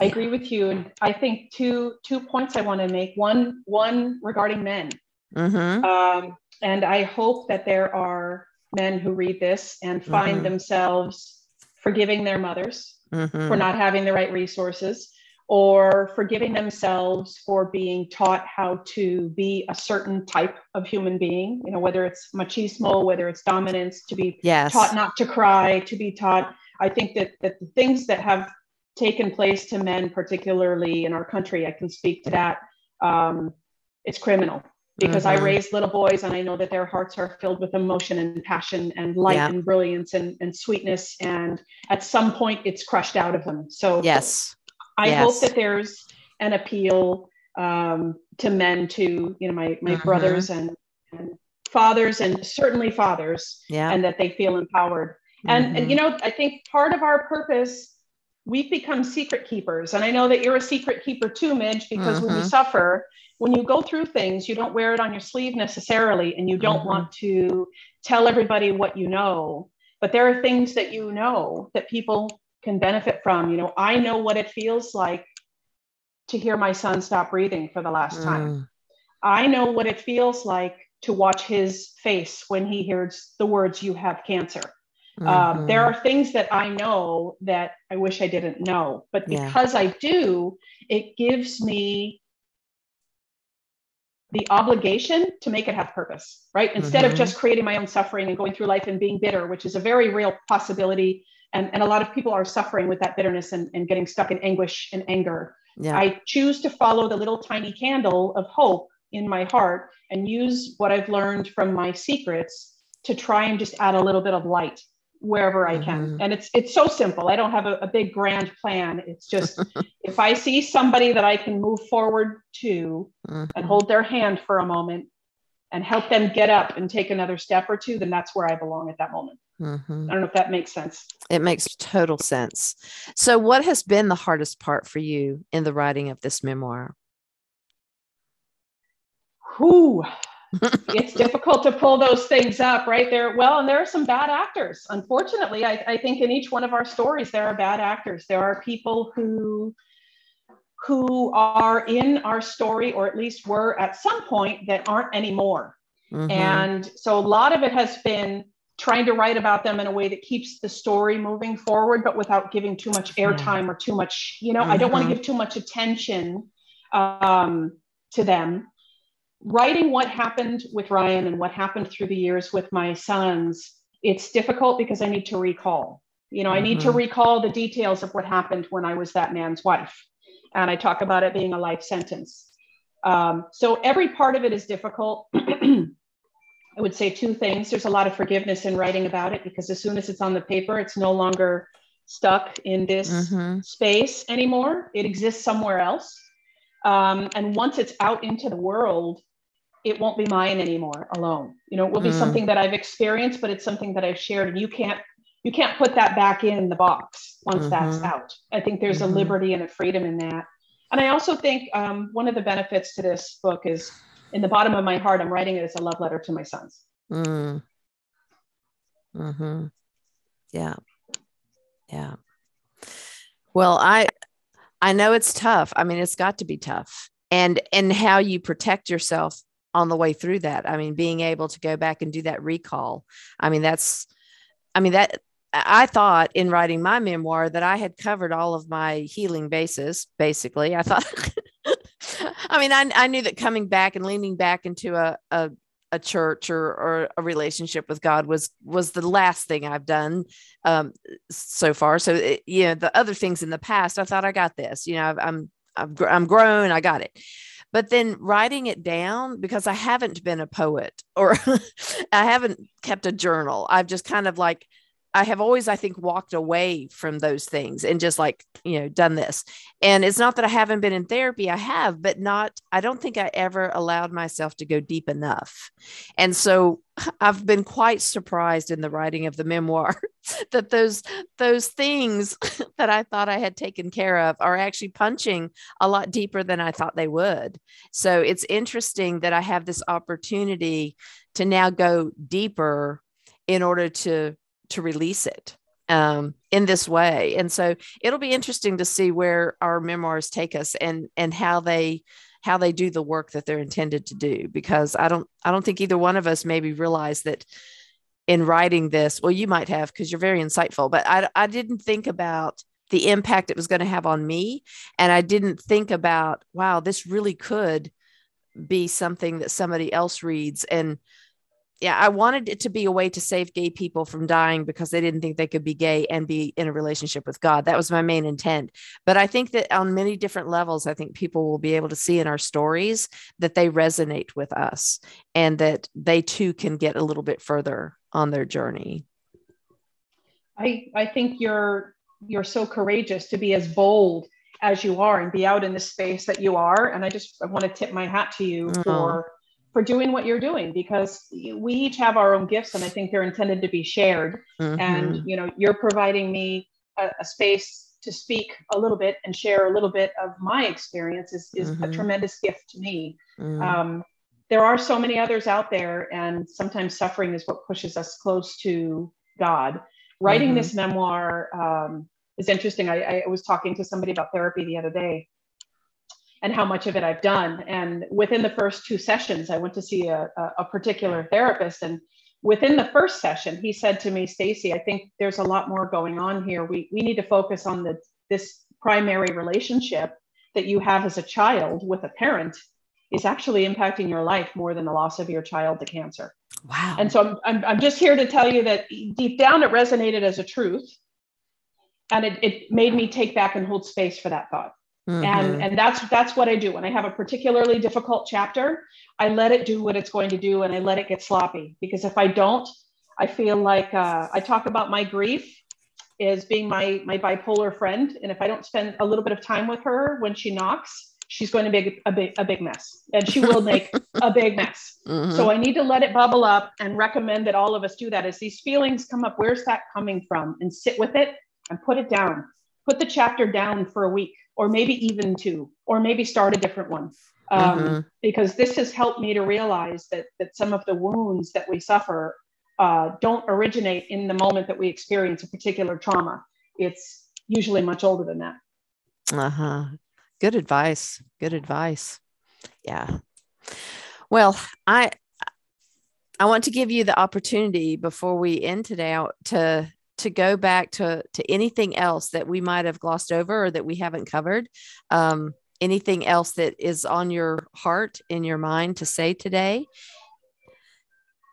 I agree with you. And i think two two points i want to make. One one regarding men. Mm-hmm. um, and i hope that there are men who read this and find mm-hmm. themselves forgiving their mothers mm-hmm. for not having the right resources or forgiving themselves for being taught how to be a certain type of human being, you know, whether it's machismo, whether it's dominance, to be yes. taught not to cry, to be taught. I think that, that the things that have taken place to men, particularly in our country, I can speak to that. Um, it's criminal because mm-hmm. I raised little boys and I know that their hearts are filled with emotion and passion and light yeah. and brilliance and, and sweetness. And at some point it's crushed out of them. So yes, I yes. hope that there's an appeal um, to men, to, you know, my, my mm-hmm. brothers and, and, fathers and certainly fathers yeah. and that they feel empowered. And, mm-hmm. and, you know, I think part of our purpose, we've become secret keepers. And I know that you're a secret keeper too, Midge, because when you mm-hmm. suffer, when you go through things, you don't wear it on your sleeve necessarily, and you don't mm-hmm. want to tell everybody what you know. But there are things that you know that people can benefit from. You know, I know what it feels like to hear my son stop breathing for the last mm. time. I know what it feels like to watch his face when he hears the words, You have cancer. Mm-hmm. Um, there are things that I know that I wish I didn't know, but because yeah. I do, it gives me the obligation to make it have purpose, right? Instead mm-hmm. of just creating my own suffering and going through life and being bitter, which is a very real possibility. And, and a lot of people are suffering with that bitterness and, and getting stuck in anguish and anger. Yeah. I choose to follow the little tiny candle of hope in my heart and use what I've learned from my secrets to try and just add a little bit of light wherever I can. Mm-hmm. And it's it's so simple. I don't have a, a big grand plan. It's just [LAUGHS] if I see somebody that I can move forward to mm-hmm. and hold their hand for a moment and help them get up and take another step or two, then that's where I belong at that moment. Mm-hmm. I don't know if that makes sense. It makes total sense. So, what has been the hardest part for you in the writing of this memoir? Whew, [LAUGHS] it's difficult to pull those things up right there well and there are some bad actors unfortunately I, I, think in each one of our stories there are bad actors there are people who who are in our story or at least were at some point that aren't anymore mm-hmm. and so a lot of it has been trying to write about them in a way that keeps the story moving forward but without giving too much airtime or too much you know mm-hmm. i don't want to mm-hmm. give too much attention um, to them writing what happened with Ryan and what happened through the years with my sons, it's difficult because I need to recall. You know, mm-hmm. I need to mm-hmm. recall the details of what happened when I was that man's wife. And I talk about it being a life sentence. Um, so every part of it is difficult. [CLEARS THROAT] I would say two things. There's a lot of forgiveness in writing about it because as soon as it's on the paper, it's no longer stuck in this mm-hmm. space anymore. It exists somewhere else. Um, and once it's out into the world, it won't be mine anymore alone. You know it will be mm. something that i've experienced but it's something that i've shared and you can't you can't put that back in the box once mm-hmm. that's out. I think there's mm-hmm. a liberty and a freedom in that. And i also think um, one of the benefits to this book is in the bottom of my heart i'm writing it as a love letter to my sons. Mm. hmm yeah. Yeah. Well i i know it's tough. I mean it's got to be tough. And and how you protect yourself on the way through that. I mean, being able to go back and do that recall. I mean, that's, I mean, that I thought in writing my memoir that I had covered all of my healing bases, basically. I thought, [LAUGHS] I mean, I, I knew that coming back and leaning back into a, a, a church or, or a relationship with God was was the last thing I've done um, so far. So it, you know the other things in the past, I thought I got this. You know, I've, I'm I've, I'm grown, I got it but then writing it down because I haven't been a poet or [LAUGHS] I haven't kept a journal. I've just kind of like I have always, I think, walked away from those things and just like, you know, done this. And it's not that I haven't been in therapy, I have, but not, I don't think I ever allowed myself to go deep enough. And so [SIGHS] I've been quite surprised in the writing of the memoir [LAUGHS] that those those things [LAUGHS] that I thought I had taken care of are actually punching a lot deeper than I thought they would. So it's interesting that I have this opportunity to now go deeper in order to to release it um, in this way. And so it'll be interesting to see where our memoirs take us and and how they how they do the work that they're intended to do because I don't I don't think either one of us maybe realized that in writing this well you might have because you're very insightful but I I didn't think about the impact it was going to have on me and I didn't think about wow this really could be something that somebody else reads and yeah, I wanted it to be a way to save gay people from dying because they didn't think they could be gay and be in a relationship with God. That was my main intent. But I think that on many different levels, I think people will be able to see in our stories that they resonate with us and that they too can get a little bit further on their journey. I, I think you're you're so courageous to be as bold as you are and be out in the space that you are. And I just I want to tip my hat to you oh. for for doing what you're doing because we each have our own gifts and i think they're intended to be shared mm-hmm. and you know you're providing me a, a, space to speak a little bit and share a little bit of my experience is, is mm-hmm. a tremendous gift to me mm-hmm. um, there are so many others out there and sometimes suffering is what pushes us close to god writing mm-hmm. this memoir um, is interesting I, I was talking to somebody about therapy the other day and how much of it I've done. And within the first two sessions, I went to see a, a particular therapist. And within the first session, he said to me, Stacy, I think there's a lot more going on here. We, we need to focus on the, this primary relationship that you have as a child with a parent is actually impacting your life more than the loss of your child to cancer. Wow. And so I'm, I'm, I'm just here to tell you that deep down it resonated as a truth. And it, it made me take back and hold space for that thought. Mm-hmm. And, and that's that's what I do. When I have a particularly difficult chapter, I let it do what it's going to do and I let it get sloppy. Because if I don't, I feel like uh, I talk about my grief as being my my bipolar friend. And if I don't spend a little bit of time with her when she knocks, she's going to make a big a big mess. And she will make a big mess. [LAUGHS] Mm-hmm. So I need to let it bubble up and recommend that all of us do that. As these feelings come up, where's that coming from? And sit with it and put it down. Put the chapter down for a week or maybe even two, or maybe start a different one. Um, mm-hmm. Because this has helped me to realize that, that some of the wounds that we suffer uh, don't originate in the moment that we experience a particular trauma. It's usually much older than that. Uh huh. Good advice. Good advice. Yeah. Well, I I want to give you the opportunity before we end today to to go back to to anything else that we might have glossed over or that we haven't covered um, anything else that is on your heart in your mind to say today?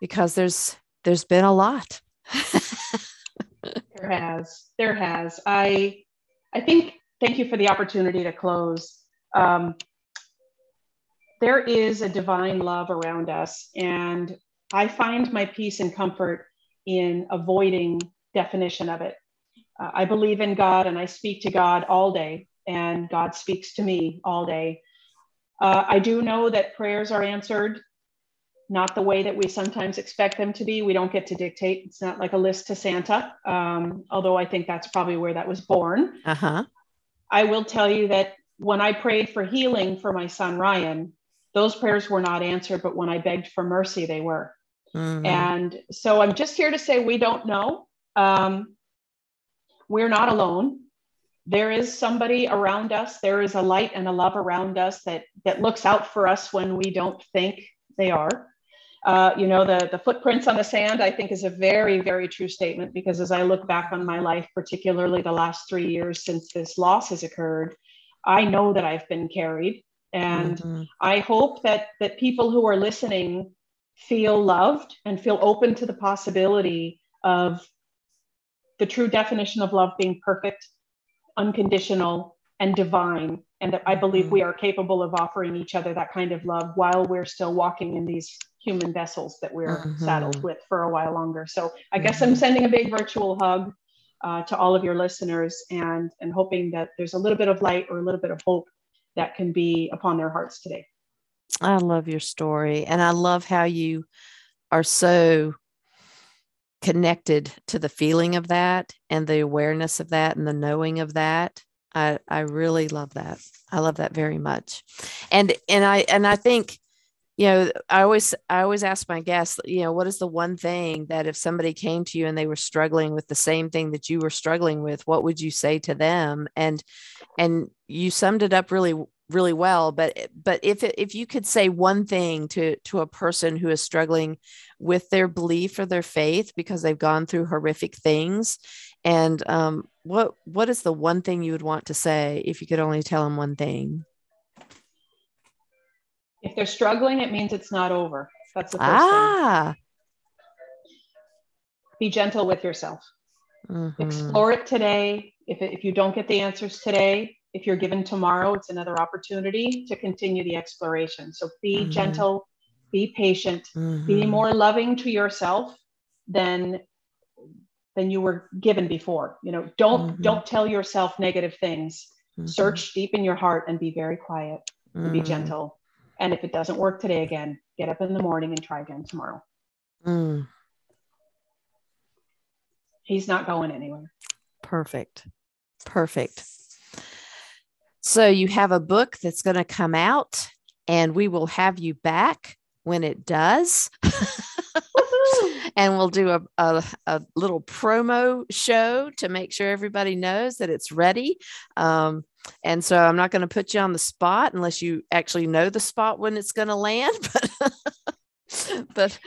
Because there's there's been a lot. There has there has. I i think thank you for the opportunity to close. Um, there is a divine love around us and i find my peace and comfort in avoiding definition of it. Uh, I believe in God and I speak to God all day, and God speaks to me all day. Uh, I do know that prayers are answered not the way that we sometimes expect them to be. We don't get to dictate. It's not like a list to Santa, um, although I think that's probably where that was born. Uh-huh. I will tell you that when I prayed for healing for my son Ryan, those prayers were not answered, but when I begged for mercy, they were. Mm-hmm. And so I'm just here to say we don't know. Um, we're not alone. There is somebody around us. There is a light and a love around us that that looks out for us when we don't think they are. Uh, you know, the the footprints on the sand. I think is a very very true statement because as I look back on my life, particularly the last three years since this loss has occurred, I know that I've been carried, and mm-hmm. I hope that that people who are listening feel loved and feel open to the possibility of the true definition of love being perfect, unconditional, and divine. And that I believe mm-hmm. we are capable of offering each other that kind of love while we're still walking in these human vessels that we're mm-hmm. saddled with for a while longer. So I mm-hmm. guess I'm sending a big virtual hug uh, to all of your listeners and, and hoping that there's a little bit of light or a little bit of hope that can be upon their hearts today. I love your story. And I love how you are so connected to the feeling of that and the awareness of that and the knowing of that. I, I really love that. I love that very much. And and I and I think you know i always i always ask my guests you know what is the one thing that if somebody came to you and they were struggling with the same thing that you were struggling with what would you say to them and and you summed it up really really well but but if if you could say one thing to to a person who is struggling with their belief or their faith because they've gone through horrific things and um, what what is the one thing you would want to say if you could only tell them one thing if they're struggling, it means it's not over. That's the first ah. thing. Be gentle with yourself. Mm-hmm. Explore it today. If, if you don't get the answers today, if you're given tomorrow, it's another opportunity to continue the exploration. So be mm-hmm. gentle, be patient, mm-hmm. be more loving to yourself than than you were given before. You know, don't mm-hmm. don't tell yourself negative things. Mm-hmm. Search deep in your heart and be very quiet. Be mm-hmm. gentle and if it doesn't work today again, get up in the morning and try again tomorrow. Mm. He's not going anywhere. Perfect. Perfect. So you have a book that's going to come out, and we will have you back when it does. [LAUGHS] and we'll do a, a, a, little promo show to make sure everybody knows that it's ready. Um, and so I'm not going to put you on the spot unless you actually know the spot when it's going to land. [LAUGHS] But [LAUGHS] but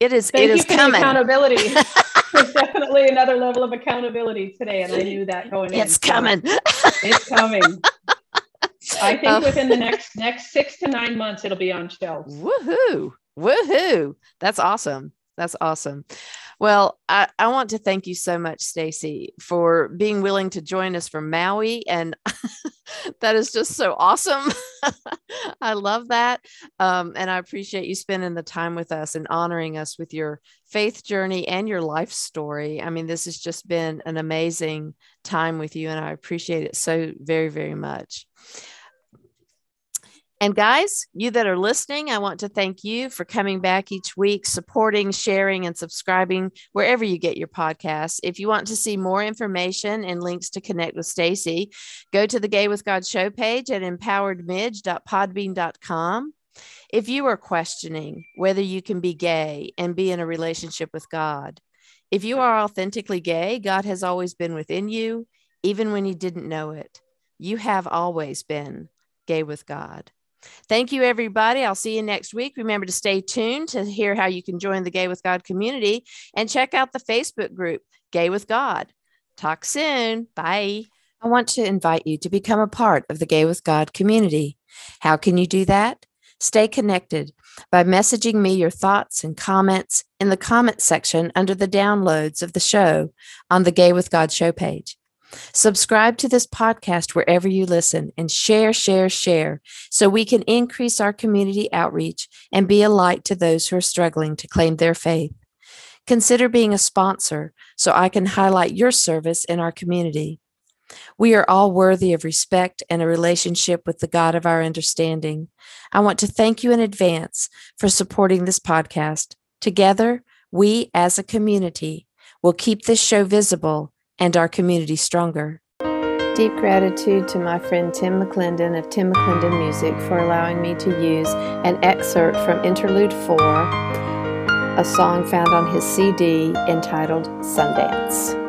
it is Thank it is coming. Accountability. [LAUGHS] There's definitely another level of accountability today, and I knew that going in. It's coming. it's coming. I [LAUGHS] think um, within the next next six to nine months, it'll be on shelves. Woohoo! Woohoo! That's awesome. That's awesome. Well, I, I want to thank you so much, Stacy, for being willing to join us from Maui. And [LAUGHS] that is just so awesome. [LAUGHS] I love that. Um, and I appreciate you spending the time with us and honoring us with your faith journey and your life story. I mean, this has just been an amazing time with you, and I appreciate it so very, very much. And guys, you that are listening, I want to thank you for coming back each week, supporting, sharing, and subscribing wherever you get your podcasts. If you want to see more information and links to connect with Stacy, go to the Gay with God show page at empoweredmidge.podbean.com. If you are questioning whether you can be gay and be in a relationship with God, if you are authentically gay, God has always been within you, even when you didn't know it. You have always been gay with God. Thank you, everybody. I'll see you next week. Remember to stay tuned to hear how you can join the Gay with God community and check out the Facebook group, Gay with God. Talk soon. Bye. I want to invite you to become a part of the Gay with God community. How can you do that? Stay connected by messaging me your thoughts and comments in the comment section under the downloads of the show on the Gay with God show page. Subscribe to this podcast wherever you listen and share, share, share so we can increase our community outreach and be a light to those who are struggling to claim their faith. Consider being a sponsor so I can highlight your service in our community. We are all worthy of respect and a relationship with the God of our understanding. I want to thank you in advance for supporting this podcast. Together, we as a community will keep this show visible and our community stronger. Deep gratitude to my friend Tim McClendon of Tim McClendon Music for allowing me to use an excerpt from Interlude 4, a song found on his CD entitled Sundance.